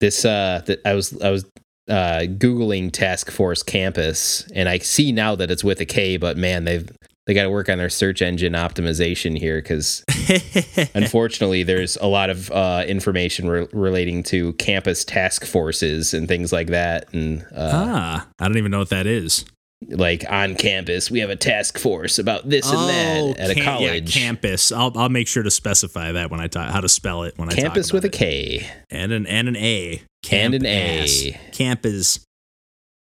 this uh th- I was I was uh googling Task Force Kampus and I see now that it's with a K, but man, they've they got to work on their search engine optimization here because unfortunately there's a lot of uh, information re- relating to campus task forces and things like that and uh, ah, I don't even know what that is. Like on campus we have a task force about this and that at a cam- Oh, yeah, college campus. I'll I'll make sure to specify that when I talk how to spell it when campus I talk with a K it. and an and an A And an. A. campus.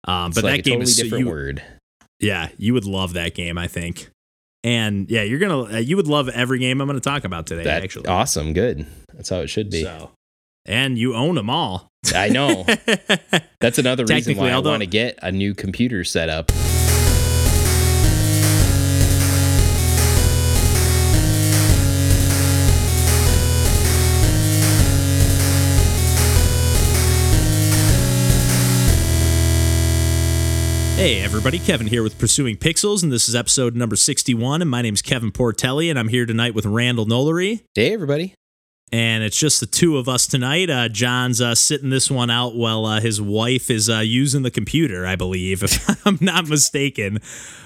Um, It's but like that a game totally is so different you, word Yeah, you would love that game, I think. And yeah, you're gonna uh, you would love every game I'm gonna talk about today. that's actually, awesome good that's how it should be So, and you own them all. I know that's another reason why I although- want to get a new computer set up Hey everybody, Kevin here with Pursuing Pixels, and this is episode number 61. And my name's Kevin Portelli, and I'm here tonight with Randall Nolery. hey everybody And it's just the two of us tonight. Uh, John's uh, sitting this one out while uh, his wife is uh, using the computer, I believe, if I'm not mistaken.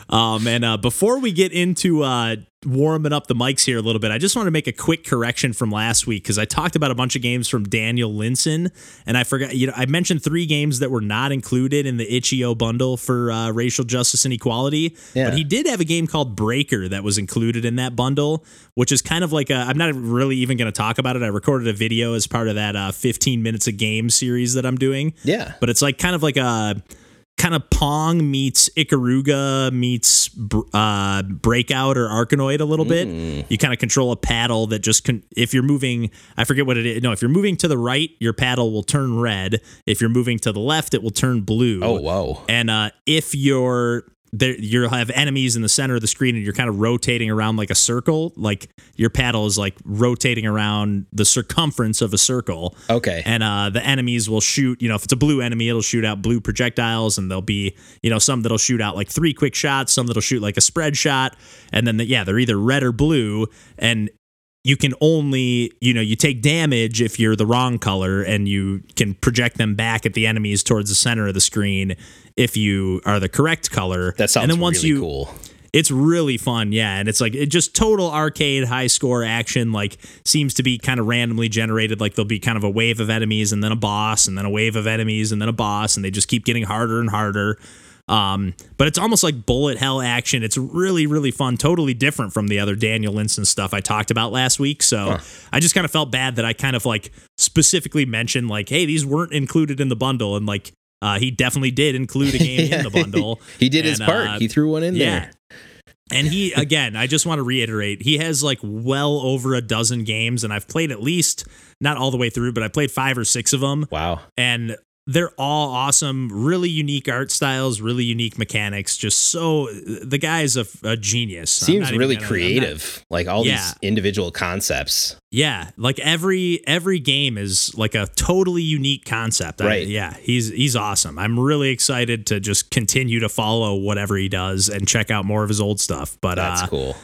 Um, and uh, before we get into uh, warming up the mics here a little bit, I just want to make a quick correction from last week because I talked about a bunch of games from Daniel Linssen, and I forgot. You know, I mentioned three games that were not included in the itch.io bundle for uh, racial justice and equality. Yeah. But he did have a game called Breaker that was included in that bundle, which is kind of like a. I'm not really even going to talk about it. I recorded a video as part of that uh, 15 minutes a game series that I'm doing yeah but it's like kind of like a kind of Pong meets Ikaruga meets uh, Breakout or Arkanoid a little bit. You kind of control a paddle that just con- if you're moving, I forget what it is. No, if you're moving to the right, your paddle will turn red. If you're moving to the left, it will turn blue. oh whoa And uh, if you're there, you'll have enemies in the center of the screen, and you're kind of rotating around like a circle. Like your paddle is like rotating around the circumference of a circle okay and uh, the enemies will shoot. You know, if it's a blue enemy, it'll shoot out blue projectiles, and there'll be you know some that'll shoot out like three quick shots, some that'll shoot like a spread shot, and then the, yeah, they're either red or blue, and you can only you know you take damage if you're the wrong color, and you can project them back at the enemies towards the center of the screen if you are the correct color. that sounds and then once really you cool it's really fun, yeah, and it's like it just total arcade high score action. Like seems to be kind of randomly generated. Like there'll be kind of a wave of enemies and then a boss and then a wave of enemies and then a boss, and they just keep getting harder and harder. Um, but it's almost like bullet hell action. It's really really fun. Totally different from the other Daniel Linssen stuff I talked about last week. So I just kind of felt bad that I kind of like specifically mentioned like, hey, these weren't included in the bundle, and like. Uh, he definitely did include a game in the bundle. he did his part uh, he threw one in yeah. there And he again, I just want to reiterate, he has like well over a dozen games, and I've played at least not all the way through, but I played five or six of them, wow and they're all awesome, really unique art styles, really unique mechanics. Just so the guy's a, a genius. Seems really gonna- I'm not- creative like all Yeah. these individual concepts yeah, like every every game is like a totally unique concept. I- Right. yeah, he's he's awesome. I'm really excited to just continue to follow whatever he does and check out more of his old stuff. But that's uh, cool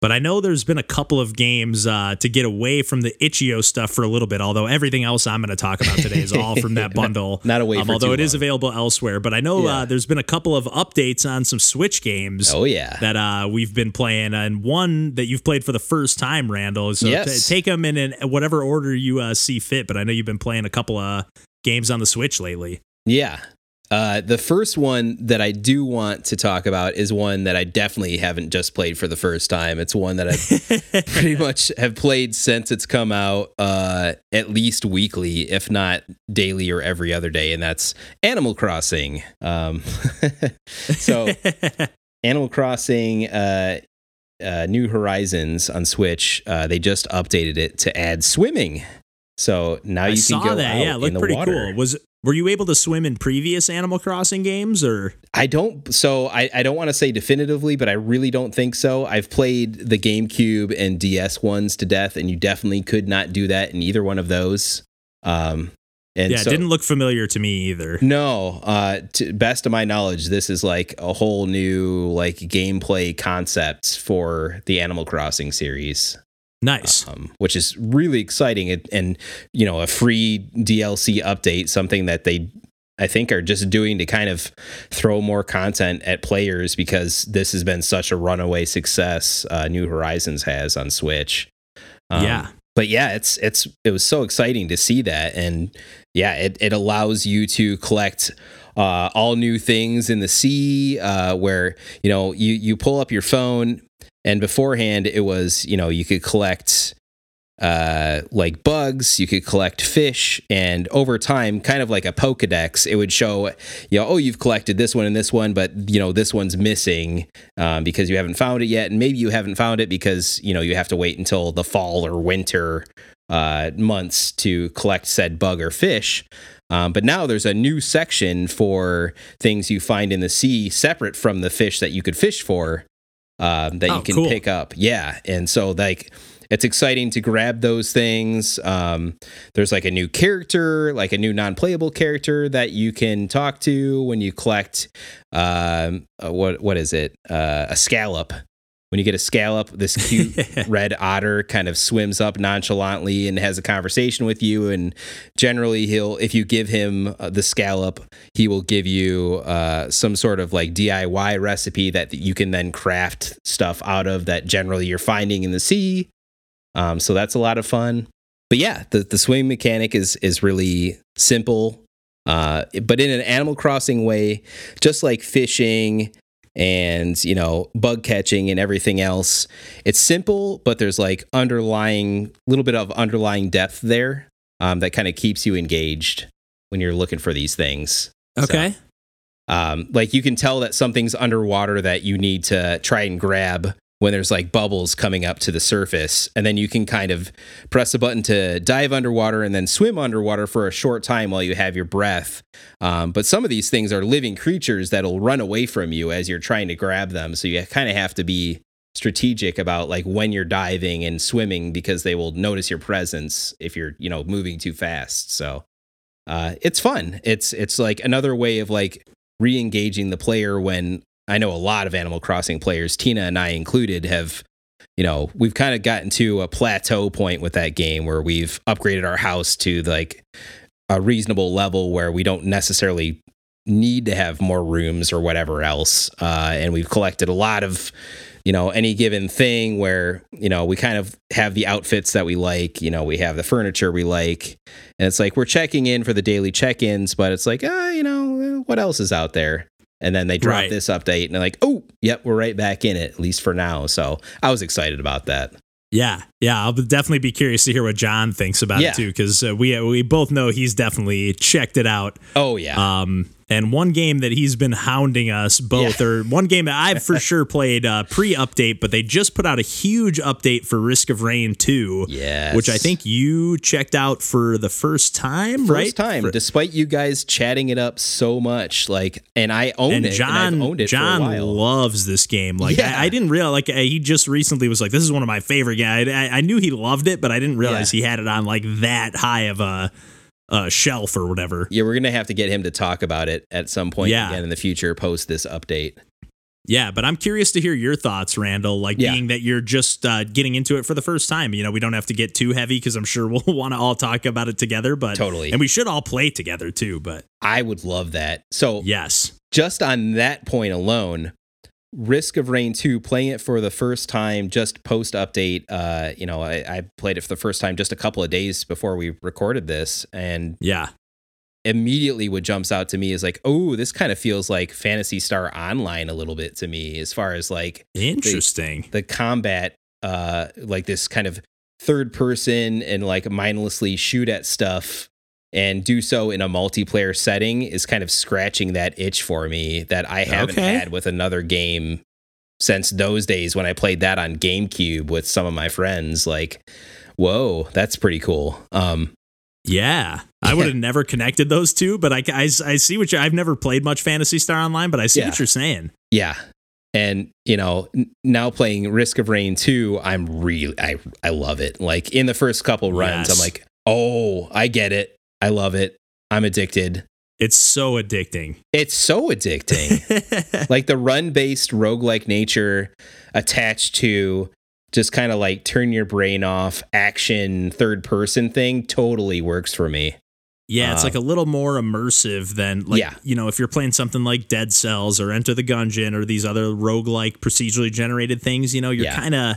But I know there's been a couple of games uh, to get away from the itch.io stuff for a little bit. Although everything else I'm going to talk about today is all from that bundle. Not away for although it is long. available elsewhere. But I know Yeah. uh, there's been a couple of updates on some Switch games oh yeah that uh, we've been playing, and one that you've played for the first time, Randall. So Yes. t- take them in, in whatever order you uh, see fit. But I know you've been playing a couple of games on the Switch lately. Yeah. Uh, the first one that I do want to talk about is one that I definitely haven't just played for the first time. It's one that I pretty much have played since it's come out, uh, at least weekly, if not daily or every other day, and that's Animal Crossing. Um, so, Animal Crossing, uh, uh, New Horizons on Switch, uh, they just updated it to add swimming. So now I you can go that. out Yeah, it in the pretty water. cool. Was were you able to swim in previous Animal Crossing games or? I don't. So I, I don't want to say definitively, but I really don't think so. I've played the GameCube and DS ones to death, and you definitely could not do that in either one of those. Um, and yeah, so, it didn't look familiar to me either. No, uh, to best of my knowledge, this is like a whole new like gameplay concepts for the Animal Crossing series. Nice. um, which is really exciting and, and you know a free DLC update, something that they I think are just doing to kind of throw more content at players because this has been such a runaway success. Uh, New Horizons has on Switch. Um, yeah. but yeah, it's it's it was so exciting to see that, and yeah, it it allows you to collect uh, all new things in the sea, uh, where you know you you pull up your phone, and beforehand it was you know you could collect uh, like bugs, you could collect fish, and over time, kind of like a Pokedex, it would show, you know, oh, you've collected this one and this one, but you know, this one's missing um, because you haven't found it yet, and maybe you haven't found it because you know you have to wait until the fall or winter uh, months to collect said bug or fish. Um, but now there's a new section for things you find in the sea separate from the fish that you could fish for um, that Oh, you can cool. pick up. Yeah. And so, like, it's exciting to grab those things. Um, there's like a new character, like a new non playable character that you can talk to when you collect, um, uh, what, what is it? Uh, a scallop. When you get a scallop, this cute red otter kind of swims up nonchalantly and has a conversation with you. And generally, he'll, if you give him uh, the scallop, he will give you uh, some sort of like DIY recipe that you can then craft stuff out of that generally you're finding in the sea. Um, so that's a lot of fun. But yeah, the, the swimming mechanic is is really simple, uh, but in an Animal Crossing way, just like fishing and you know bug catching and everything else. It's simple, but there's like underlying little bit of underlying depth there um, that kind of keeps you engaged when you're looking for these things. So, Okay. um, like you can tell that something's underwater that you need to try and grab when there's like bubbles coming up to the surface. And then you can kind of press a button to dive underwater and then swim underwater for a short time while you have your breath. Um, but some of these things are living creatures that'll run away from you as you're trying to grab them. So you kind of have to be strategic about like when you're diving and swimming because they will notice your presence if you're, you know, moving too fast. So uh, it's fun. It's it's like another way of like re-engaging the player when I know a lot of Animal Crossing players, Tina and I included, have you know we've kind of gotten to a plateau point with that game where we've upgraded our house to like a reasonable level where we don't necessarily need to have more rooms or whatever else, uh, and we've collected a lot of you know any given thing where you know we kind of have the outfits that we like you know we have the furniture we like and it's like we're checking in for the daily check-ins but it's like ah you know what else is out there and then they drop Right. this update and they're like oh yep we're right back in it at least for now so i was excited about that Yeah, yeah, I'll definitely be curious to hear what John thinks about Yeah. it too, because uh, we we both know he's definitely checked it out. oh yeah Um, and one game that he's been hounding us both, Yeah. or one game that I've for sure played uh, pre-update, but they just put out a huge update for Risk of Rain 2, yes which I think you checked out for the first time, first right? time For- despite you guys chatting it up so much like and i own and it John, and owned it John for a while loves this game. Like Yeah. I, I didn't realize, like uh, he just recently was like, "This is one of my favorite games." I, I knew he loved it, but I didn't realize he had it on like that high of a, a shelf or whatever. yeah we're gonna have to get him to talk about it at some point Yeah. again in the future post this update Yeah, but I'm curious to hear your thoughts, Randall. Like Yeah. being that you're just uh, getting into it for the first time. You know, we don't have to get too heavy because I'm sure we'll want to all talk about it together. But Totally. and we should all play together too. But i would love that so yes, just on that point alone, Risk of Rain 2, playing it for the first time just post update, uh, you know, I, I played it for the first time just a couple of days before we recorded this, and yeah, immediately what jumps out to me is like, oh, this kind of feels like Phantasy Star Online a little bit to me, as far as like interesting. the combat, uh, like this kind of third person and like mindlessly shoot at stuff and do so in a multiplayer setting is kind of scratching that itch for me that I haven't Okay. had with another game since those days when I played that on GameCube with some of my friends. Like, whoa, that's pretty cool. Um, Yeah, I would have never connected those two, but I, I, I see what you. I've never played much Phantasy Star Online, but I see Yeah. what you're saying. yeah. And you know, now playing Risk of Rain 2, I'm really I I love it. Like in the first couple runs, Yes. I'm like, "Oh, I get it. I love it. I'm addicted." It's so addicting. It's so addicting. like the run-based roguelike nature attached to just kind of like turn your brain off action third person thing totally works for me. Yeah, it's Uh, like a little more immersive than like Yeah. you know, if you're playing something like Dead Cells or Enter the Gungeon or these other roguelike procedurally generated things, you know, you're Yeah. kind of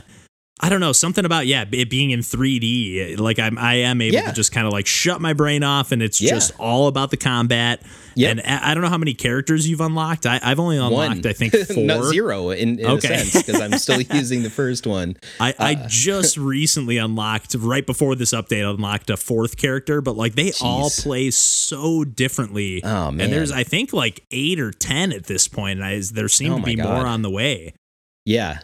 I don't know, something about yeah, it being in 3D, like I'm I am able Yeah. to just kind of like shut my brain off and it's Yeah. just all about the combat. Yep. And I I don't know how many characters you've unlocked. I, I've only unlocked I think 4. Not zero in, in Okay. a sense because I'm still using the first one. I, I Uh. just recently unlocked right before this update unlocked a fourth character, but like they all play so differently. Oh, man, And there's. I think like eight or ten at this point, and I, there seem Oh, to be God. more on the way. Yeah.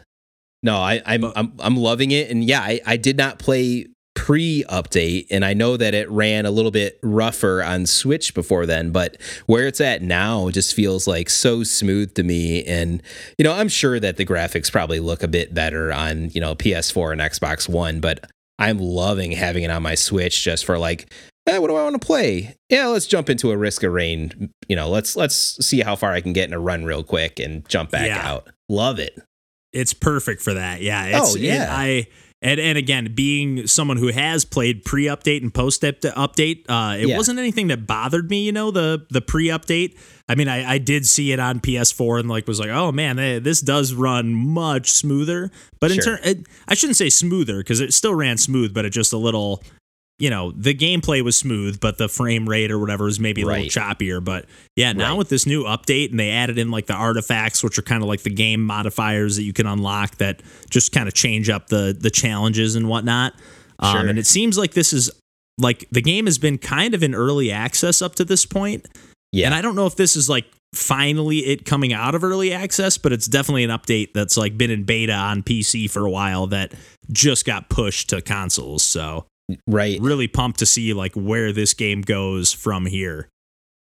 No, I, I'm, I'm I'm loving it, and yeah, I, I did not play pre-update, and I know that it ran a little bit rougher on Switch before then, but where it's at now just feels like so smooth to me, and you know, I'm sure that the graphics probably look a bit better on you know PS4 and Xbox One, but I'm loving having it on my Switch just for like. Eh, what do I want to play? Yeah, let's jump into a Risk of Rain. You know, let's let's see how far I can get in a run real quick and jump back Yeah. out. Love it. It's perfect for that. Yeah. It's, Oh, yeah. it- I and and again, being someone who has played pre-update and post-update, uh, it Yeah. wasn't anything that bothered me. You know, the the pre-update. I mean, I, I did see it on PS4 and like was like, oh man, eh, this does run much smoother. But in Sure. turn, I shouldn't say smoother because it still ran smooth, but it just a little. You know, the gameplay was smooth, but the frame rate or whatever was maybe a Right. little choppier. But yeah, now Right. with this new update and they added in like the artifacts, which are kind of like the game modifiers that you can unlock that just kind of change up the the challenges and whatnot. Um, Sure. and it seems like this is like the game has been kind of in early access up to this point. Yeah. And I don't know if this is like finally it coming out of early access, but it's definitely an update that's like been in beta on PC for a while that just got pushed to consoles. So Right. really pumped to see like where this game goes from here.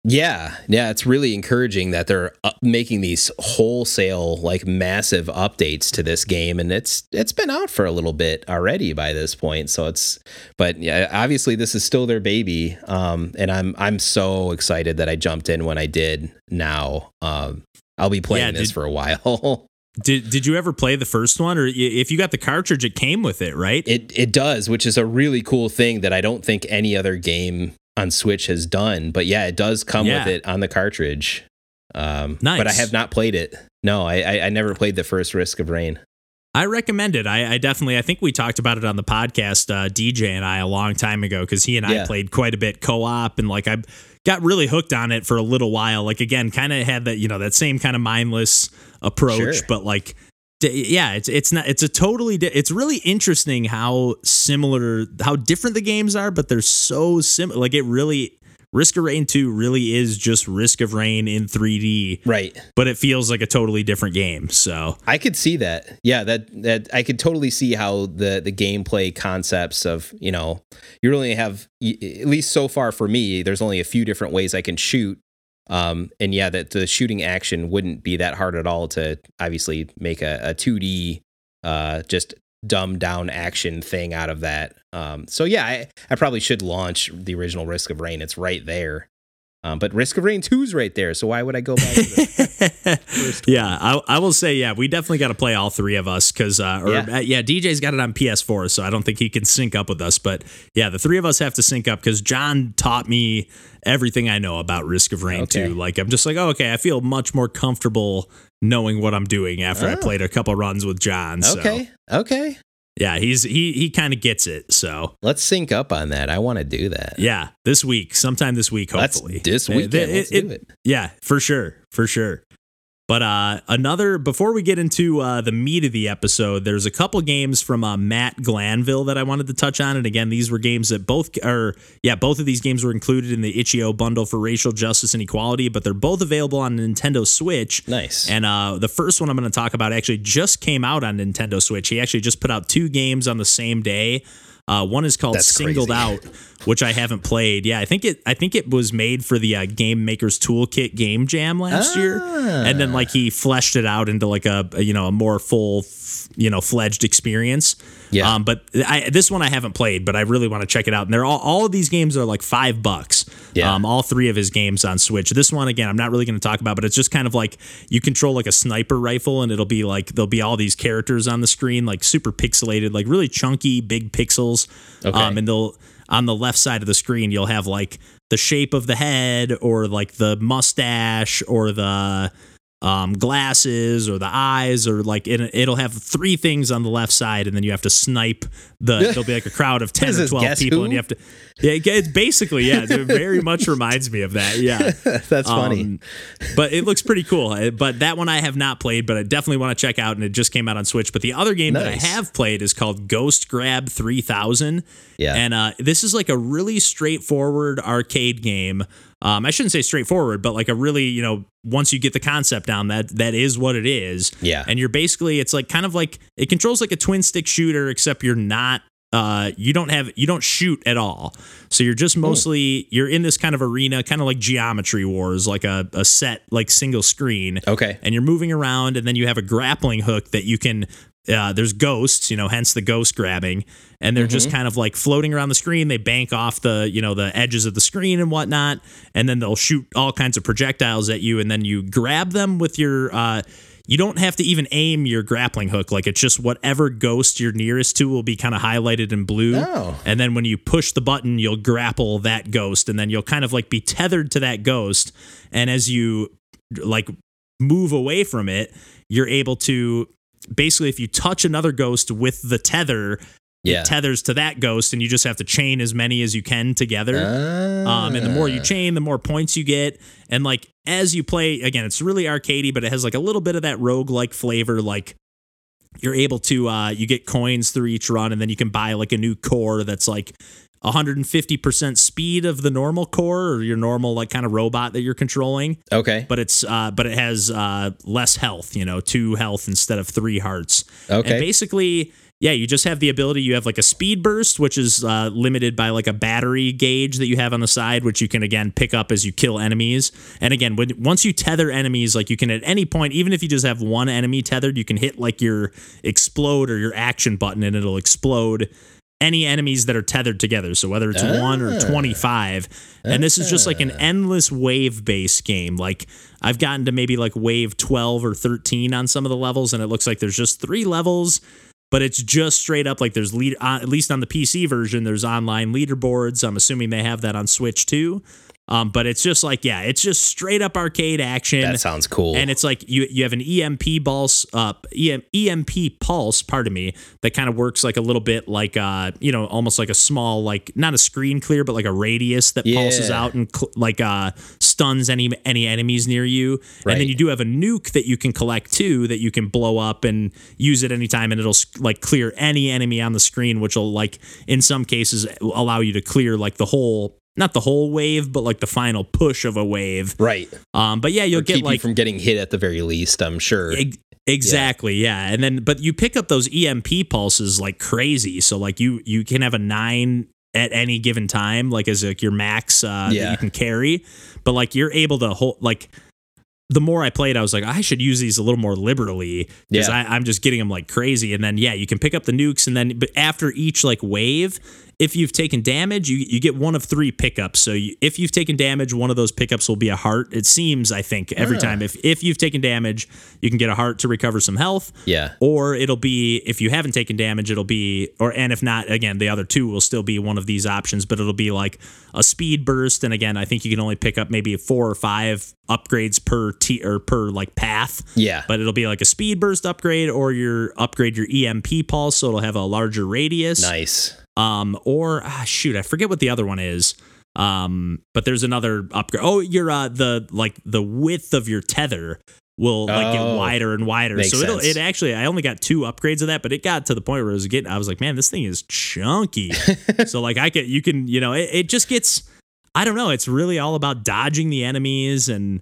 Yeah. Yeah. It's really encouraging that they're up making these wholesale, like massive updates to this game. And it's, it's been out for a little bit already by this point. So it's, but yeah, obviously this is still their baby. Um, and I'm, I'm so excited that I jumped in when I did now. Um, I'll be playing Yeah, this did- for a while. Did did you ever play the first one, or if you got the cartridge, it came with it, right? It it does, which is a really cool thing that I don't think any other game on Switch has done. But yeah, it does come Yeah. with it on the cartridge. Um, But I have not played it. No, I, I I never played the first Risk of Rain. I recommend it. I, I definitely. I think we talked about it on the podcast, uh, DJ and I, a long time ago, because he and I Yeah. played quite a bit co-op, and like I got really hooked on it for a little while. Like again, kind of had that you know that same kind of mindless approach, Sure. but like. d- Yeah, it's it's not it's a totally di- it's really interesting how similar how different the games are, but they're so similar. Like it really Risk of Rain 2 really is just Risk of Rain in 3D, Right. but it feels like a totally different game. So I could see that. Yeah, that that I could totally see how the the gameplay concepts of you know you really have at least so far for me. There's only a few different ways I can shoot. Um, and yeah, that the shooting action wouldn't be that hard at all to obviously make a, a 2D, uh, just dumbed down action thing out of that. Um, so yeah, I, I probably should launch the original Risk of Rain. It's right there. Um, but Risk of Rain 2 is right there. So why would I go back yeah, I, I will say, yeah, we definitely got to play all three of us because, uh, or Yeah. yeah. yeah, DJ's got it on PS4, so I don't think he can sync up with us. But yeah, the three of us have to sync up because John taught me everything I know about Risk of Rain Okay. 2. Like, I'm just like, oh, okay, I feel much more comfortable knowing what I'm doing after I Oh. played a couple runs with John. So Okay. Okay. yeah, he's he he kind of gets it. So Let's sync up on that. I want to do that. yeah, this week, sometime this week, Let's hopefully. this Uh, weekend. let's it- do it. Yeah, for sure, for sure. But uh, another before we get into uh, the meat of the episode, there's a couple games from uh, Matt Glanville that I wanted to touch on, and again, these were games that both are yeah, both of these games were included in the itch.io bundle for racial justice and equality, but they're both available on Nintendo Switch. Nice. And uh, the first one I'm going to talk about actually just came out on Nintendo Switch. He actually just put out two games on the same day. Uh, one is called That's Singled crazy. Out, which I haven't played. Yeah, I think it. I think it was made for the uh, Game Maker's Toolkit Game Jam last year, Ah. and then like he fleshed it out into like a, a, you know a more full, f- you know fledged experience. Yeah. Um, but I, this one I haven't played, but I really want to check it out. And they're all all of these games are like five bucks. Yeah. Um, all three of his games on Switch. This one again, I'm not really going to talk about, but it's just kind of like you control like a sniper rifle, and it'll be like there'll be all these characters on the screen, like super pixelated, like really chunky, big pixels. Okay. Um, and they'll on the left side of the screen, you'll have like the shape of the head, or like the mustache, or the um, glasses or the eyes or like it, it'll have three things on the left side and then you have to snipe the there'll be like a crowd of 10 or 12 Guess people Who? and you have to yeah it- it's basically yeah it very much reminds me of that yeah That's funny. Um, but it looks pretty cool Uh, but that one i have not played but i definitely want to check out and it just came out on switch but the other game that i have played is called ghost grab 3000 Yeah. and uh, this is like a really straightforward arcade game um, i shouldn't say straightforward but like a really you know once you get the concept down that that is what it is Yeah. and you're basically it's like kind of like it controls like a twin stick shooter except you're not uh you don't have you don't shoot at all so you're just mostly you're in this kind of arena kind of like geometry wars like a, a set like single screen Okay. and you're moving around and then you have a grappling hook that you can uh, there's ghosts you know hence the ghost grabbing. And they're just kind of like floating around the screen. They bank off the you know the edges of the screen and whatnot. And then they'll shoot all kinds of projectiles at you. And then you grab them with your uh you don't have to even aim your grappling hook. Like it's just whatever ghost you're nearest to will be kind of highlighted in blue. Oh. and then when you push the button you'll grapple that ghost. And then you'll kind of like be tethered to that ghost. And as you like move away from it you're able to basically if you touch another ghost with the tether Yeah. it tethers to that ghost and you just have to chain as many as you can together um, and the more you Ah. chain, the more points you get. And like as you play, again, it's really arcadey, but it has like a little bit of that rogue-like flavor. Like you're able to uh, you get coins through each run, and then you can buy like a new core that's like 150% speed of the normal core or your normal like kind of robot that you're controlling Okay. but it's uh but it has uh less health you know two health instead of three hearts Okay. and basically yeah you just have the ability you have like a speed burst which is uh, limited by like a battery gauge that you have on the side which you can again pick up as you kill enemies and again when once you tether enemies like you can at any point even if you just have one enemy tethered you can hit like your explode or your action button and it'll explode any enemies that are tethered together. So whether it's one or Ah. 25. And this is just like an endless wave based game. Like I've gotten to maybe like wave 12 or 13 on some of the levels, and it looks like there's just three levels. But it's just straight up like there's lead, uh, at least on the PC version, there's online leaderboards. I'm assuming they have that on Switch too. Um, but it's just like, yeah, it's just straight up arcade action. that sounds cool. And it's like you you have an EMP pulse uh EM, EMP pulse, pardon me, that kind of works like a little bit like uh you know almost like a small like not a screen clear but like a radius that pulses out and cl- like uh stuns any any enemies near you. And then you do have a nuke that you can collect too that you can blow up and use at any time and it'll like clear any enemy on the screen which will like in some cases allow you to clear like the whole not the whole wave but like the final push of a wave. right. Um but yeah, you'll Or get keep like you from getting hit at the very least, I'm sure. Ex- Exactly, yeah. And then but you pick up those EMP pulses like crazy. So like you you can have a 9 at any given time like as like your max uh that you can carry. But like you're able to hold like the more I played, I was like, I should use these a little more liberally because Yeah. I'm just getting them like crazy. And then, yeah, you can pick up the nukes, and then, but after each like wave, if you've taken damage, you, you get one of three pickups. So you, if you've taken damage, one of those pickups will be a heart. It seems, I think, every Ah. time. If if you've taken damage, you can get a heart to recover some health. yeah. Or it'll be if you haven't taken damage, it'll be or and if not, again, the other two will still be one of these options, but it'll be like a speed burst. And again, I think you can only pick up maybe four or five upgrades per t or per like path. Yeah. But it'll be like a speed burst upgrade or your upgrade your EMP pulse, so it'll have a larger radius. nice. Um, or ah, shoot, I forget what the other one is. Um, but there's another upgrade. Oh, your uh the like the width of your tether will like get Oh, wider and wider. So it'll sense. it actually I only got two upgrades of that, but it got to the point where it was getting I was like, man, this thing is chunky. so like I could you can, you know, it, it just gets I don't know, it's really all about dodging the enemies and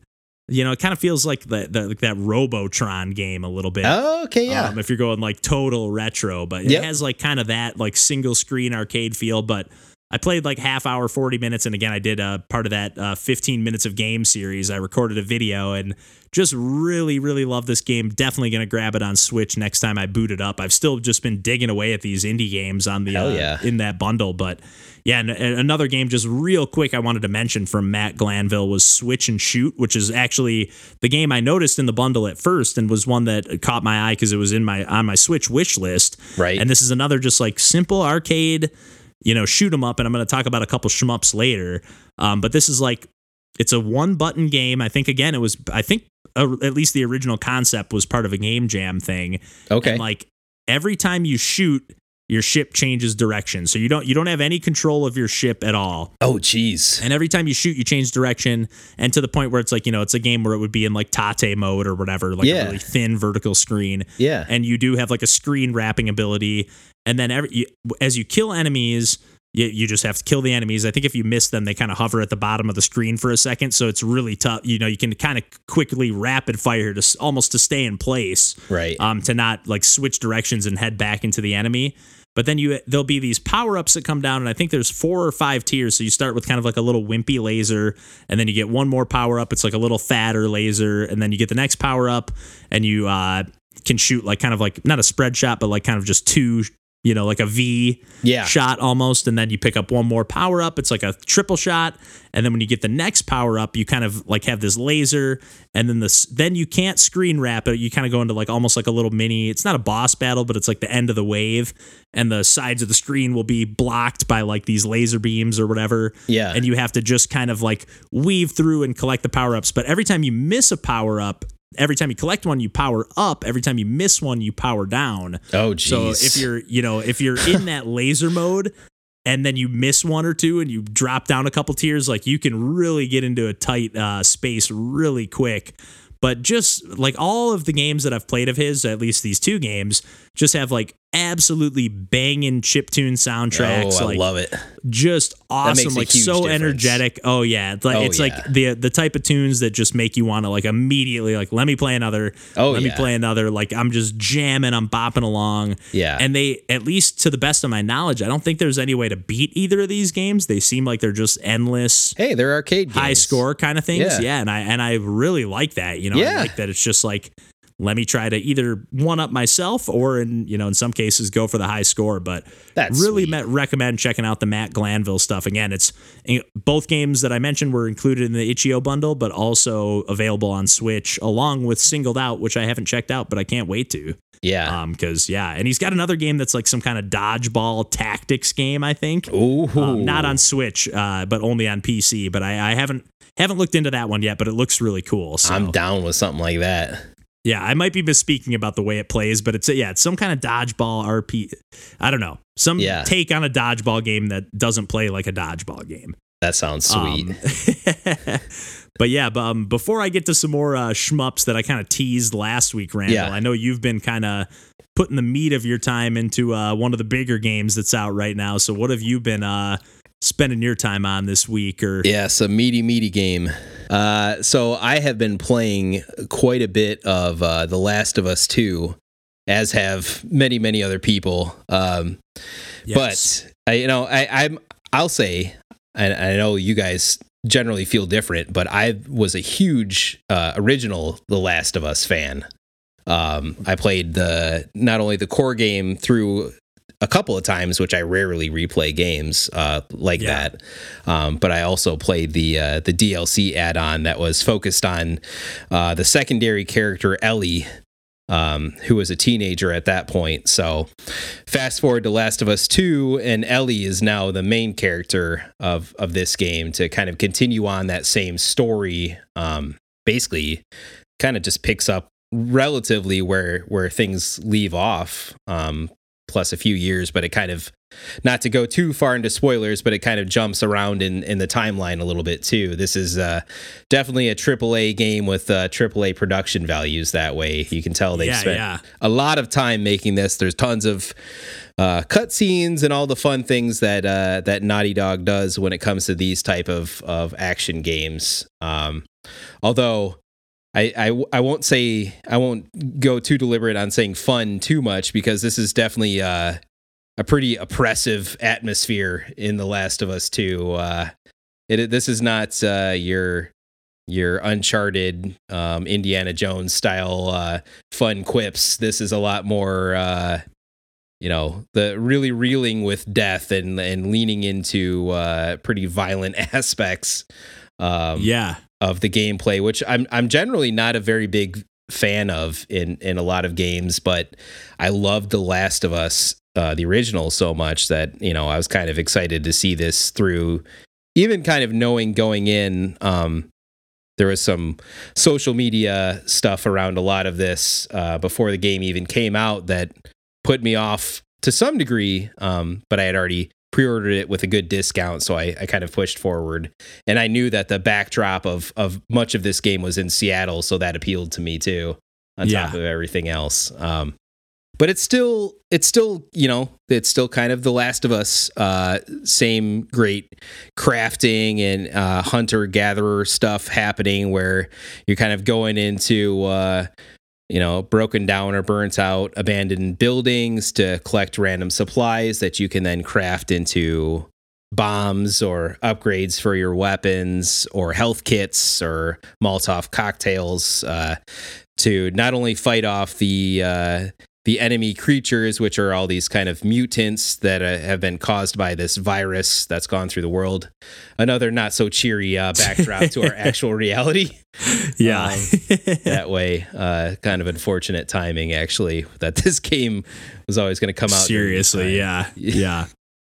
you know, it kind of feels like the, the like that Robotron game a little bit. okay, yeah. Um, if you're going like total retro, but Yep. it has like kind of that like single screen arcade feel. But I played like half hour, 40 minutes. And again, I did uh, part of that uh, 15 minutes of game series. I recorded a video and just really, really love this game. Definitely going to grab it on Switch next time I boot it up. I've still just been digging away at these indie games on the, uh, yeah. in that bundle. But yeah, and, and another game just real quick I wanted to mention from Matt Glanville was Switch and Shoot, which is actually the game I noticed in the bundle at first and was one that caught my eye because it was in my on my Switch wish list. Right. And this is another just like simple arcade, you know, shoot 'em up. And I'm going to talk about a couple shmups later. Um, but this is like it's a one button game. I think again it was I think uh, at least the original concept was part of a game jam thing. Okay. And like every time you shoot, your ship changes direction. So you don't you don't have any control of your ship at all. oh, jeez. And every time you shoot, you change direction, and to the point where it's like you know it's a game where it would be in like Tate mode or whatever, like Yeah. a really thin vertical screen. Yeah. And you do have like a screen wrapping ability, and then every you, as you kill enemies. You, you just have to kill the enemies. I think if you miss them, they kind of hover at the bottom of the screen for a second, so it's really tough. You know, you can kind of quickly rapid fire to almost to stay in place Right. um, to not like switch directions and head back into the enemy. But then you there'll be these power ups that come down, and I think there's four or five tiers. So you start with kind of like a little wimpy laser, and then you get one more power up. It's like a little fatter laser, and then you get the next power up, and you uh, can shoot like kind of like not a spread shot, but like kind of just two, you know, like a V Yeah. shot almost, and then you pick up one more power up. It's like a triple shot, and then when you get the next power up, you kind of like have this laser, and then this then you can't screen wrap it. You kind of go into like almost like a little mini. It's not a boss battle, but it's like the end of the wave, and the sides of the screen will be blocked by like these laser beams or whatever. Yeah. and you have to just kind of like weave through and collect the power ups. But every time you miss a power up. Every time you collect one, you power up. Every time you miss one, you power down. Oh, geez. So if you're, you know, if you're in that laser mode and then you miss one or two and you drop down a couple tiers, like you can really get into a tight uh, space really quick. But just like all of the games that I've played of his, at least these two games, just have like absolutely banging chiptune soundtracks. oh, I like love it. just awesome, like so difference. energetic. Oh yeah, it's like Oh, it's yeah. like the the type of tunes that just make you want to like immediately like let me play another. Oh, let me play another. Like I'm just jamming, I'm bopping along. Yeah. and they at least to the best of my knowledge, I don't think there's any way to beat either of these games. They seem like they're just endless. Hey, they're arcade games. High score kind of things, Yeah. yeah. and I and I really like that. You know, I Yeah. like that it's just like let me try to either one up myself or in you know in some cases go for the high score. But That's really sweet. me- recommend checking out the Matt Glanville stuff. Again, it's eh, both games that I mentioned were included in the Itch.io bundle, but also available on Switch along with Singled Out, which I haven't checked out, but I can't wait to. Yeah. Um, because yeah, and he's got another game that's like some kind of dodgeball tactics game, I think. Ooh. Um, not on Switch, uh, but only on PC. But I, I haven't haven't looked into that one yet, but it looks really cool. So I'm down with something like that. Yeah, I might be misspeaking about the way it plays, but it's yeah, it's some kind of dodgeball RP. I don't know, some Yeah. take on a dodgeball game that doesn't play like a dodgeball game. That sounds sweet. Um, but yeah, but, um, before I get to some more uh, shmups that I kind of teased last week, Randall, Yeah. I know you've been kind of putting the meat of your time into uh, one of the bigger games that's out right now. So what have you been uh, spending your time on this week? Or Yes, a meaty, meaty game. Uh, so I have been playing quite a bit of uh, The Last of Us 2, as have many, many other people. Um, Yes. But I, you know, I, I'm I'll say, and I know you guys generally feel different, but I was a huge uh, original The Last of Us fan. Um, I played the not only the core game through a couple of times, which I rarely replay games uh, like Yeah. that. Um, but I also played the uh, the DLC add-on that was focused on uh, the secondary character Ellie, um, who was a teenager at that point. So, fast forward to Last of Us Two, and Ellie is now the main character of of this game to kind of continue on that same story. Um, basically, kind of just picks up relatively where where things leave off. Um, plus a few years, but it kind of not to go too far into spoilers, but it kind of jumps around in, in the timeline a little bit too. This is uh, definitely a AAA game with uh, AAA production values. That way, you can tell they've Yeah, spent yeah. a lot of time making this. There's tons of uh, cutscenes and all the fun things that uh, that Naughty Dog does when it comes to these type of of action games. Um, although I, I, I won't say I won't go too deliberate on saying fun too much because this is definitely uh, a pretty oppressive atmosphere in The Last of Us 2. Uh, it, this is not uh, your your Uncharted, um, Indiana Jones style uh, fun quips. This is a lot more, uh, you know, the really reeling with death and and leaning into uh, pretty violent aspects. Um, yeah, of the gameplay, which I'm I'm generally not a very big fan of in in a lot of games, but I loved The Last of Us, uh, the original, so much that you know I was kind of excited to see this through. Even kind of knowing going in, um, there was some social media stuff around a lot of this uh, before the game even came out that put me off to some degree. Um, but I had already pre-ordered it with a good discount, so I, I kind of pushed forward. And I knew that the backdrop of of much of this game was in Seattle, so that appealed to me too. On Yeah. top of everything else, um, but it's still it's still you know it's still kind of the Last of Us, uh, same great crafting and uh, hunter gatherer stuff happening where you're kind of going into. Uh, you know, broken down or burnt out abandoned buildings to collect random supplies that you can then craft into bombs or upgrades for your weapons or health kits or Molotov cocktails uh, to not only fight off the uh, the enemy creatures, which are all these kind of mutants that uh, have been caused by this virus that's gone through the world. Another not so cheery uh, backdrop to our actual reality yeah, Um, that way. Uh, kind of unfortunate timing, actually, that this game was always going to come out. seriously, yeah, yeah.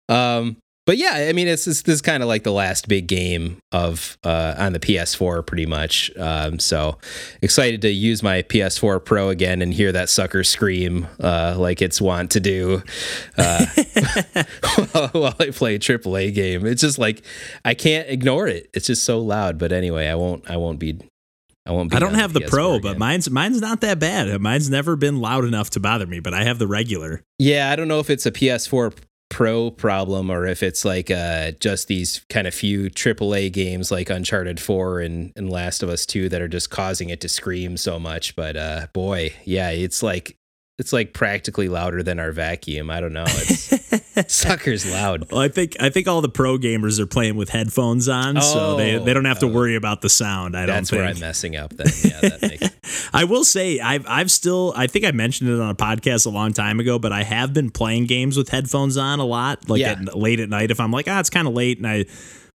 Um, but yeah, I mean, it's, it's this is kind of like the last big game of uh, on the PS4, pretty much. Um, so excited to use my PS4 Pro again and hear that sucker scream uh, like it's want to do uh, while, while I play a AAA game. It's just like I can't ignore it. It's just so loud. But anyway, I won't. I won't be. I won't be. I don't have the PS4 pro, again. but mine's mine's not that bad. Mine's never been loud enough to bother me, but I have the regular. Yeah, I don't know if it's a PS4 Pro problem or if it's like uh, just these kind of few AAA games like Uncharted 4 and, and Last of Us 2 that are just causing it to scream so much. But uh, boy, yeah, it's like it's like practically louder than our vacuum. I don't know. It's sucker's loud. Well, I think I think all the pro gamers are playing with headphones on, so they, Oh, they don't have to oh. worry about the sound. I That's don't where. I'm messing up. Then yeah, that makes I will say I've I've still I think I mentioned it on a podcast a long time ago, but I have been playing games with headphones on a lot, like Yeah. at, late at night. If I'm like, ah, it's kind of late, and I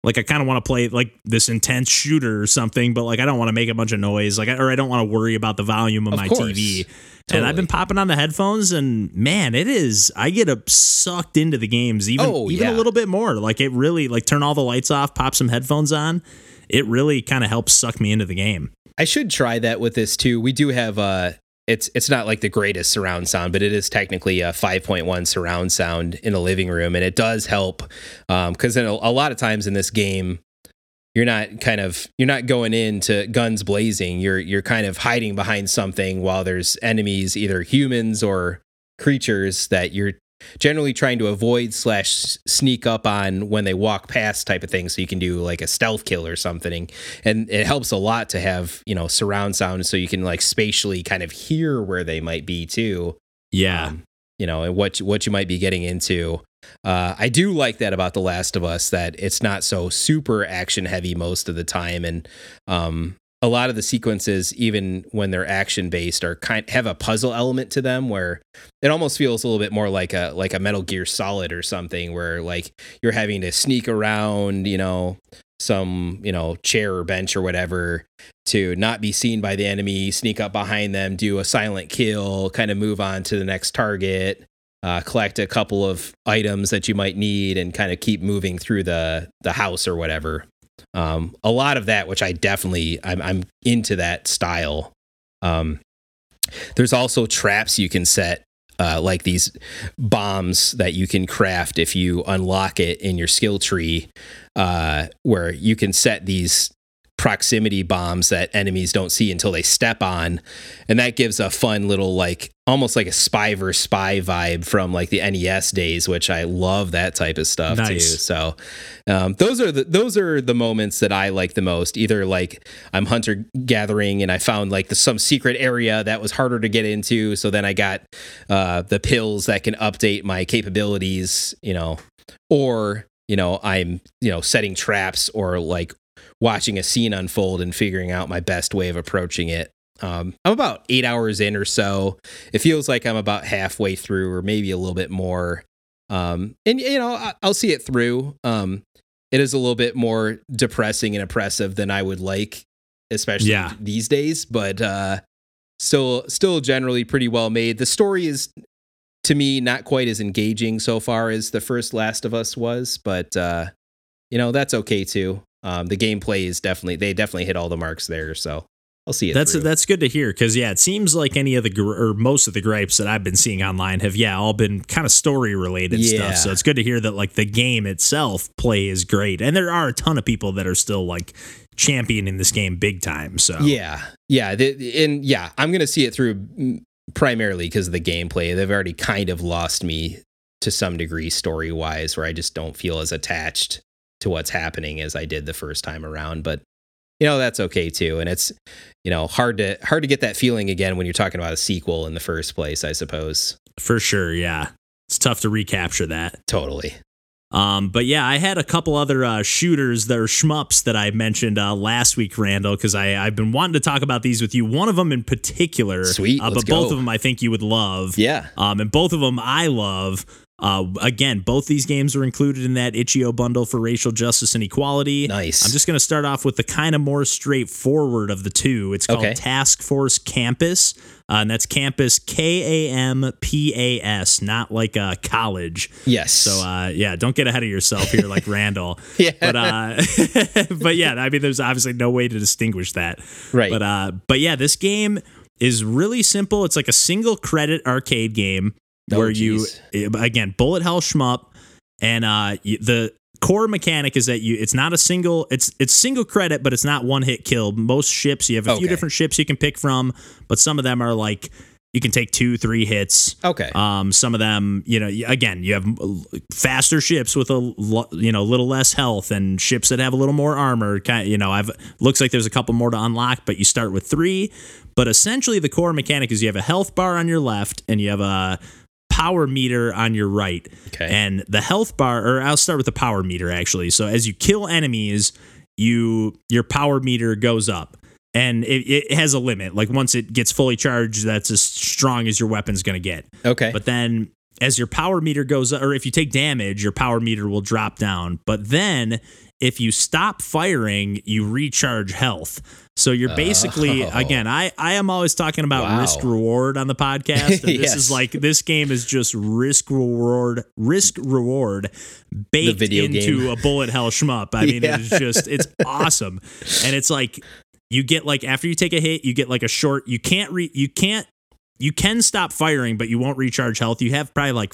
like I kind of want to play like this intense shooter or something, but like I don't want to make a bunch of noise, like I- or I don't want to worry about the volume of, Of my course. TV. And I've been popping on the headphones, and man, it is. I get sucked into the games, even Oh, even yeah. a little bit more. Like it really, like turn all the lights off, pop some headphones on. It really kind of helps suck me into the game. I should try that with this too. We do have uh it's it's not like the greatest surround sound, but it is technically a 5.1 surround sound in the living room, and it does help um, because then a, a lot of times in this game, you're not kind of you're not going into guns blazing. You're you're kind of hiding behind something while there's enemies, either humans or creatures that you're generally trying to avoid slash sneak up on when they walk past type of thing so you can do like a stealth kill or something. And it helps a lot to have you know surround sound so you can like spatially kind of hear where they might be too. Yeah. um, you know and what what you might be getting into. Uh, i do like that about the last of us that it's not so super action heavy most of the time and um, a lot of the sequences even when they're action based are kind have a puzzle element to them where it almost feels a little bit more like a like a metal gear solid or something where like you're having to sneak around you know some you know chair or bench or whatever to not be seen by the enemy sneak up behind them do a silent kill kind of move on to the next target uh, collect a couple of items that you might need and kind of keep moving through the the house or whatever um, a lot of that which i definitely i'm, I'm into that style. Um, there's also traps you can set uh, like these bombs that you can craft if you unlock it in your skill tree uh, where you can set these proximity bombs that enemies don't see until they step on. And that gives a fun little like almost like a spy versus spy vibe from like the NES days which I love that type of stuff Nice. too so um, those are the those are the moments that I like the most. Either like I'm hunter gathering and I found like the, some secret area that was harder to get into so then I got uh, the pills that can update my capabilities you know or you know i'm you know setting traps or like watching a scene unfold and figuring out my best way of approaching it. Um, i'm about eight hours in or so. It feels like i'm about halfway through or maybe a little bit more. Um, and you know I- i'll see it through. Um, it is a little bit more depressing and oppressive than i would like especially Yeah. these days but uh, still still generally pretty well made. The story is to me not quite as engaging so far as the first last of us was but uh you know that's okay too um the gameplay is definitely they definitely hit all the marks there so i'll see it That's through. that's good to hear because yeah, it seems like any of the gr- or most of the gripes that I've been seeing online have yeah all been kind of story related Yeah. stuff. So it's good to hear that like the game itself play is great, and there are a ton of people that are still like championing this game big time. So yeah yeah the, and yeah i'm gonna see it through primarily because of the gameplay they've already kind of lost me to some degree story wise where i just don't feel as attached to what's happening as i did the first time around but you know that's okay too and it's you know hard to hard to get that feeling again when you're talking about a sequel in the first place i suppose for sure, yeah, it's tough to recapture that. totally Um, but yeah, I had a couple other uh, shooters that are shmups that I mentioned uh, last week, Randall, because I I've been wanting to talk about these with you. One of them in particular, Sweet, uh, but both go. of them I think you would love. yeah Um, and both of them I love. Uh, again, both these games are included in that itch.io bundle for racial justice and equality. Nice. I'm just going to start off with the kind of more straightforward of the two. It's called Okay. Task Force Kampus, uh, and that's Kampus K A M P A S, not like a college. yes So uh, yeah, don't get ahead of yourself here, like Randall. Yeah. But uh, but yeah, I mean, there's obviously no way to distinguish that. Right. But uh, but yeah, this game is really simple. It's like a single credit arcade game Oh, where you again bullet hell shmup, and uh, the core mechanic is that you it's not a single it's it's single credit but it's not one hit kill most ships you have a few different ships you can pick from but some of them are like you can take two three hits okay um, some of them, you know, again, you have faster ships with a you know little less health, and ships that have a little more armor. Kind, of, you know, I've looks like there's a couple more to unlock, but you start with three. But essentially, the core mechanic is you have a health bar on your left, and you have a power meter on your right. Okay. And the health bar, or I'll start with the power meter actually. So as you kill enemies, you your power meter goes up. And it, it has a limit. Like once it gets fully charged, that's as strong as your weapon's gonna get. okay But then as your power meter goes up, or if you take damage, your power meter will drop down. But then if you stop firing, you recharge health. So you're oh. basically Oh. again, I I am always talking about Wow. risk reward on the podcast. And this is like this game is just risk reward risk reward baked into game. a bullet hell shmup. I mean, Yeah. it's just it's awesome. And it's like you get like after you take a hit, you get like a short you can't re you can't you can stop firing, but you won't recharge health. You have probably like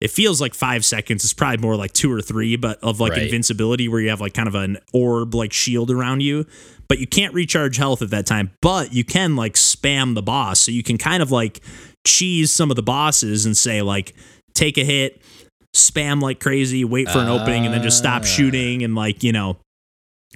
it feels like five seconds. It's probably more like two or three, but of like Right. invincibility where you have like kind of an orb like shield around you. But you can't recharge health at that time. But you can like spam the boss. So you can kind of like cheese some of the bosses and say like take a hit, spam like crazy, wait for an opening, and then just stop shooting and like, you know,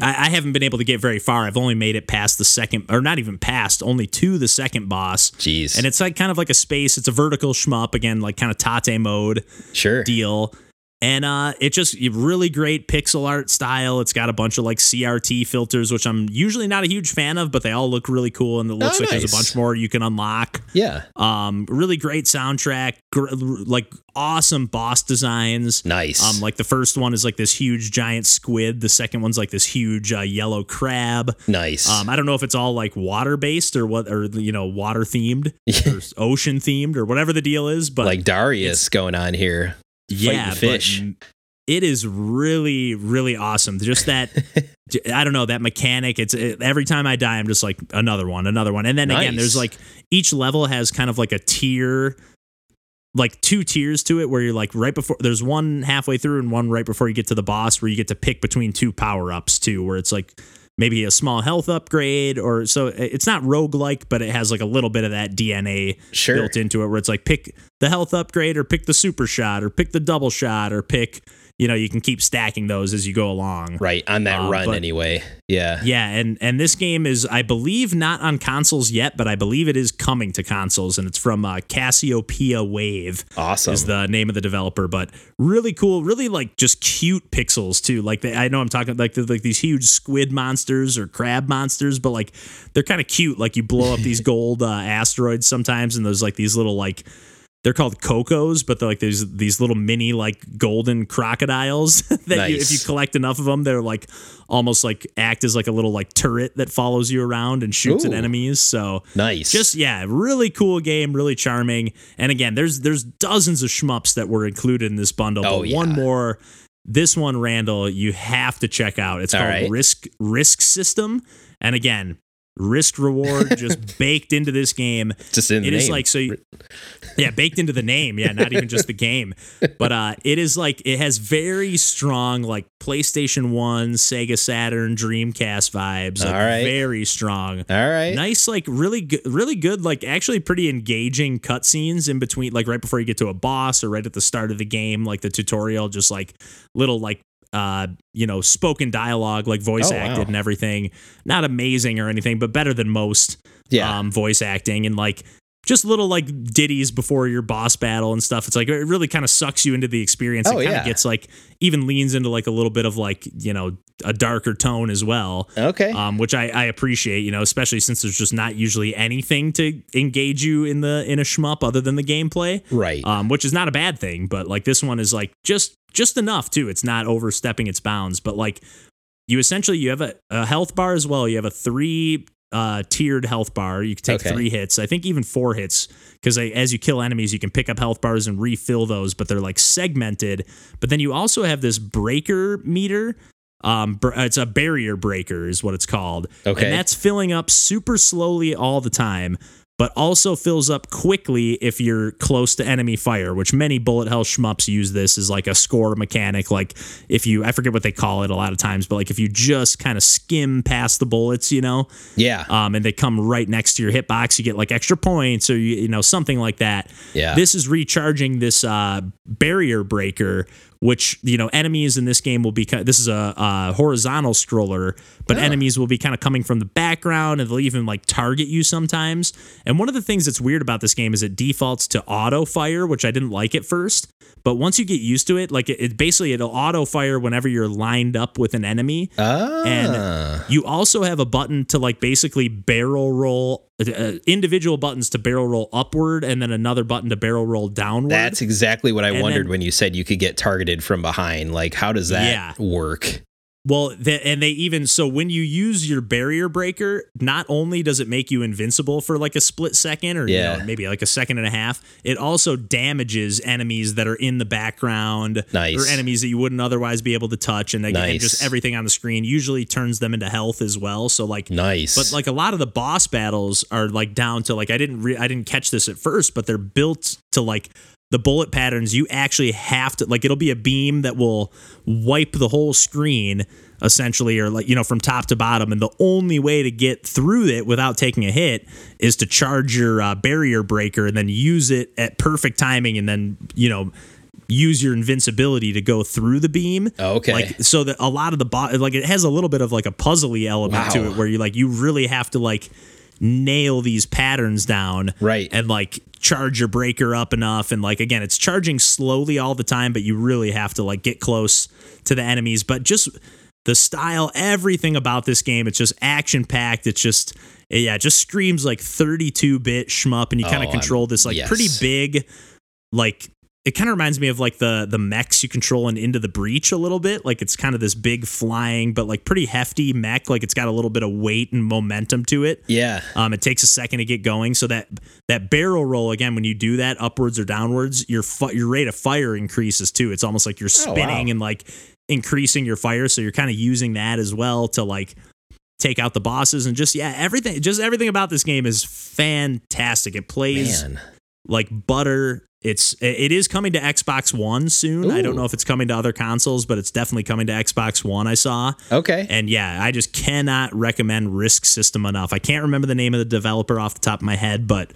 I, I haven't been able to get very far. I've only made it past the second, or not even past, only to the second boss. jeez And it's like kind of like a space. It's a vertical shmup again, like kind of tate mode sure deal. And uh, it just really great pixel art style. It's got a bunch of like CRT filters, which I'm usually not a huge fan of, but they all look really cool. And it looks Oh, like there's a bunch more you can unlock. yeah Um, really great soundtrack, gr- like awesome boss designs. nice Um, like the first one is like this huge giant squid. The second one's like this huge uh, yellow crab. nice Um, I don't know if it's all like water based or what, or you know, water themed or ocean themed or whatever the deal is. But like darius going on here yeah, but fish. it is really, really awesome. Just that, I don't know, that mechanic. It's it, every time I die, I'm just like another one, another one, and then again, there's like each level has kind of like a tier. Like two tiers to it, where you're like right before there's one halfway through and one right before you get to the boss, where you get to pick between two power ups too, where it's like maybe a small health upgrade or so it's not roguelike, but it has like a little bit of that DNA Sure. built into it where it's like pick the health upgrade or pick the super shot or pick the double shot or pick you know, you can keep stacking those as you go along. Right on that Uh, run but- anyway. Yeah. Yeah, and and this game is I believe not on consoles yet, but I believe it is coming to consoles and it's from uh, Cassiopeia Wave Awesome. is the name of the developer, but really cool, really like just cute pixels too. Like they, I know I'm talking like the, like these huge squid monsters or crab monsters, but like they're kind of cute. Like you blow up these gold uh, asteroids sometimes, and there's like these little like they're called cocos, but they're like these these little mini like golden crocodiles that you, if you collect enough of them, they're like almost like act as like a little like turret that follows you around and shoots at enemies. So nice. just yeah, really cool game, really charming. And again, there's there's dozens of shmups that were included in this bundle. Oh, but yeah. one more, this one, Randall, you have to check out. It's All called right. Risk Risk System. And again, risk reward just baked into this game. just in the It is name. like so. You, yeah, baked into the name. Yeah, not even just the game, but uh, it is like it has very strong like PlayStation One, Sega Saturn, Dreamcast vibes. Like All right. very strong All right. nice like really good really good like actually pretty engaging cutscenes in between like right before you get to a boss or right at the start of the game like the tutorial just like little like uh you know spoken dialogue like voice Oh, wow. acted and everything not amazing or anything but better than most Yeah. um voice acting and like just little like ditties before your boss battle and stuff. It's like it really kind of sucks you into the experience. Oh, it kind yeah. of gets like even leans into like a little bit of like, you know, a darker tone as well okay. um, which I, I appreciate, you know, especially since there's just not usually anything to engage you in the in a shmup other than the gameplay, right. um, which is not a bad thing. But like this one is like just just enough too. It's not overstepping its bounds, but like you essentially you have a, a health bar as well. You have a three uh, tiered health bar. You can take Okay. three hits. I think even four hits because as you kill enemies, you can pick up health bars and refill those, but they're like segmented. But then you also have this breaker meter. Um, it's a barrier breaker is what it's called. Okay. and that's filling up super slowly all the time. But also fills up quickly if you're close to enemy fire, which many bullet hell shmups use this as like a score mechanic. Like if you, I forget what they call it a lot of times, but like if you just kind of skim past the bullets, you know, yeah. um, and they come right next to your hitbox, you get like extra points or you, you know something like that. Yeah. This is recharging this uh, barrier breaker, which you know enemies in this game will be. This is a, a horizontal scroller, but Oh. enemies will be kind of coming from the background, and they'll even like target you sometimes. And one of the things that's weird about this game is it defaults to auto fire, which I didn't like at first. But once you get used to it, like it, it basically it'll auto fire whenever you're lined up with an enemy. ah. And you also have a button to like basically barrel roll, uh, individual buttons to barrel roll upward, and then another button to barrel roll downward. That's exactly what I And wondered then- when you said you could get targeted from behind. Like, how does that Yeah. work? Well, the, and they even so when you use your barrier breaker, not only does it make you invincible for like a split second or you Yeah. know, maybe like a second and a half, it also damages enemies that are in the background Nice. or enemies that you wouldn't otherwise be able to touch, and Nice. just everything on the screen usually turns them into health as well. So like Nice. But like a lot of the boss battles are like down to like I didn't re- I didn't catch this at first, but they're built to like the bullet patterns. You actually have to like it'll be a beam that will wipe the whole screen essentially or like you know from top to bottom and the only way to get through it without taking a hit is to charge your uh, barrier breaker and then use it at perfect timing and then you know use your invincibility to go through the beam Okay. like so that a lot of the bot like it has a little bit of like a puzzly element to it where you like you really have to like nail these patterns down Right. and like charge your breaker up enough and like again it's charging slowly all the time but you really have to like get close to the enemies but just the style everything about this game it's just action packed it's just yeah it just screams like 32 bit shmup and you kind Oh, of I'm- control this like yes. pretty big like it kind of reminds me of like the the mechs you control in Into the Breach a little bit. Like it's kind of this big flying, but like pretty hefty mech. Like it's got a little bit of weight and momentum to it. yeah. Um, it takes a second to get going. So that that barrel roll again, when you do that upwards or downwards, your fu- your rate of fire increases too. It's almost like you're Oh, wow. spinning and like increasing your fire. So you're kind of using that as well to like take out the bosses and just yeah everything just everything about this game is fantastic. It plays Man. Like butter. It's it is coming to Xbox One soon. I don't know if it's coming to other consoles, but it's definitely coming to Xbox One. I saw. Okay. And yeah, I just cannot recommend Risk System enough. I can't remember the name of the developer off the top of my head, but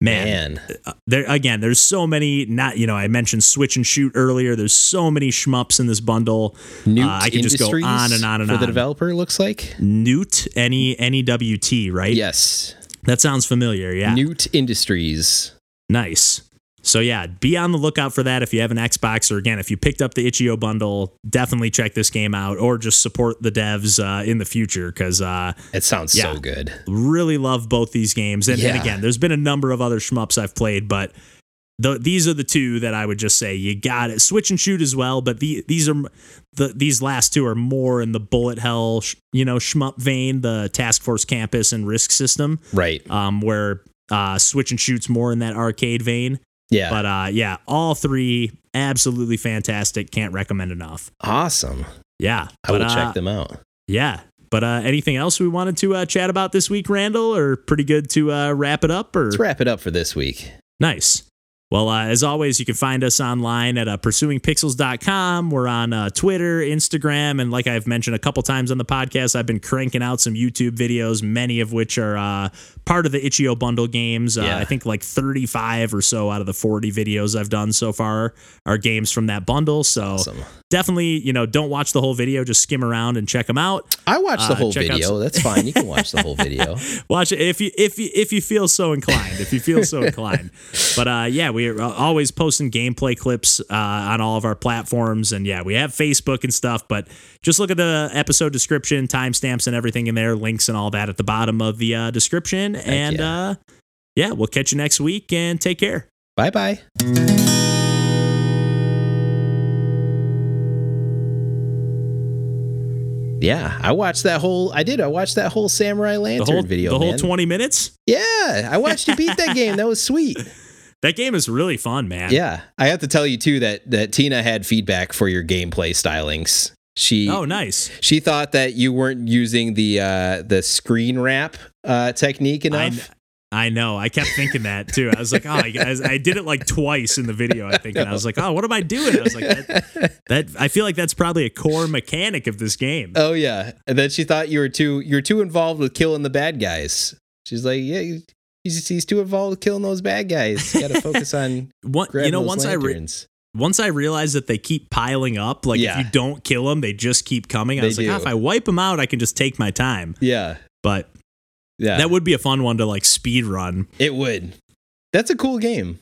man, Man. there again, there's so many. Not you know, I mentioned Switch and Shoot earlier. There's so many shmups in this bundle. Newt Uh, I can just go on and on and for on. the developer looks like. Newt, any N E W T, right? Yes. that sounds familiar. Yeah, Newt Industries. Nice. So yeah, be on the lookout for that if you have an Xbox or again if you picked up the itch.io bundle, definitely check this game out or just support the devs uh, in the future because uh, It sounds Yeah. so good. really love both these games. And, and again, there's been a number of other shmups I've played, but the, these are the two that I would just say you got it. Switch and shoot as well, but the, these are the these last two are more in the bullet hell, sh- you know, shmup vein. The Task Force Kampus and Risk System, Right. um, where uh, Switch and shoot's more in that arcade vein. Yeah. But uh, yeah, all three absolutely fantastic. Can't recommend enough. awesome. Yeah, I will but, uh, check them out. yeah. But uh, anything else we wanted to uh, chat about this week, Randall, or pretty good to uh, wrap it up? Or Let's wrap it up for this week. nice. Well, uh, as always, you can find us online at uh, pursuingpixels.com. We're on uh, Twitter, Instagram, and like I've mentioned a couple times on the podcast, I've been cranking out some YouTube videos, many of which are uh, part of the itch.io bundle games. Uh, Yeah. I think like 35 or so out of the 40 videos I've done so far are games from that bundle. So Awesome. definitely, you know, don't watch the whole video, just skim around and check them out. I watched the Uh, whole video. some- That's fine. You can watch the whole video. watch it if you if you if you feel so inclined if you feel so inclined but uh yeah we are always posting gameplay clips uh on all of our platforms and yeah we have facebook and stuff but just look at the episode description timestamps and everything in there links and all that at the bottom of the uh description and yeah. uh yeah we'll catch you next week and take care bye bye. Yeah, I watched that whole. I did. I watched that whole Samurai the Lantern whole video. the whole 20 minutes Yeah, I watched you beat that game. That was sweet. that game is really fun man Yeah, I have to tell you too that that Tina had feedback for your gameplay stylings. She oh nice she thought that you weren't using the uh, the screen wrap uh, technique I, enough. I know. I kept thinking that too. I was like, oh, I, I did it like twice in the video. I think, and I was like, oh, what am I doing? I was like, that, that I feel like that's probably a core mechanic of this game. Oh yeah, and then she thought you were too you were too involved with killing the bad guys. She's like, yeah, he's too involved killing those bad guys. You got to focus on What you know? Once I re- once I realized that they keep piling up. Like Yeah. if you don't kill them, they just keep coming. I They was like, oh, if I wipe them out, I can just take my time. yeah, But yeah, that would be a fun one to like speed run. it would. That's a cool game.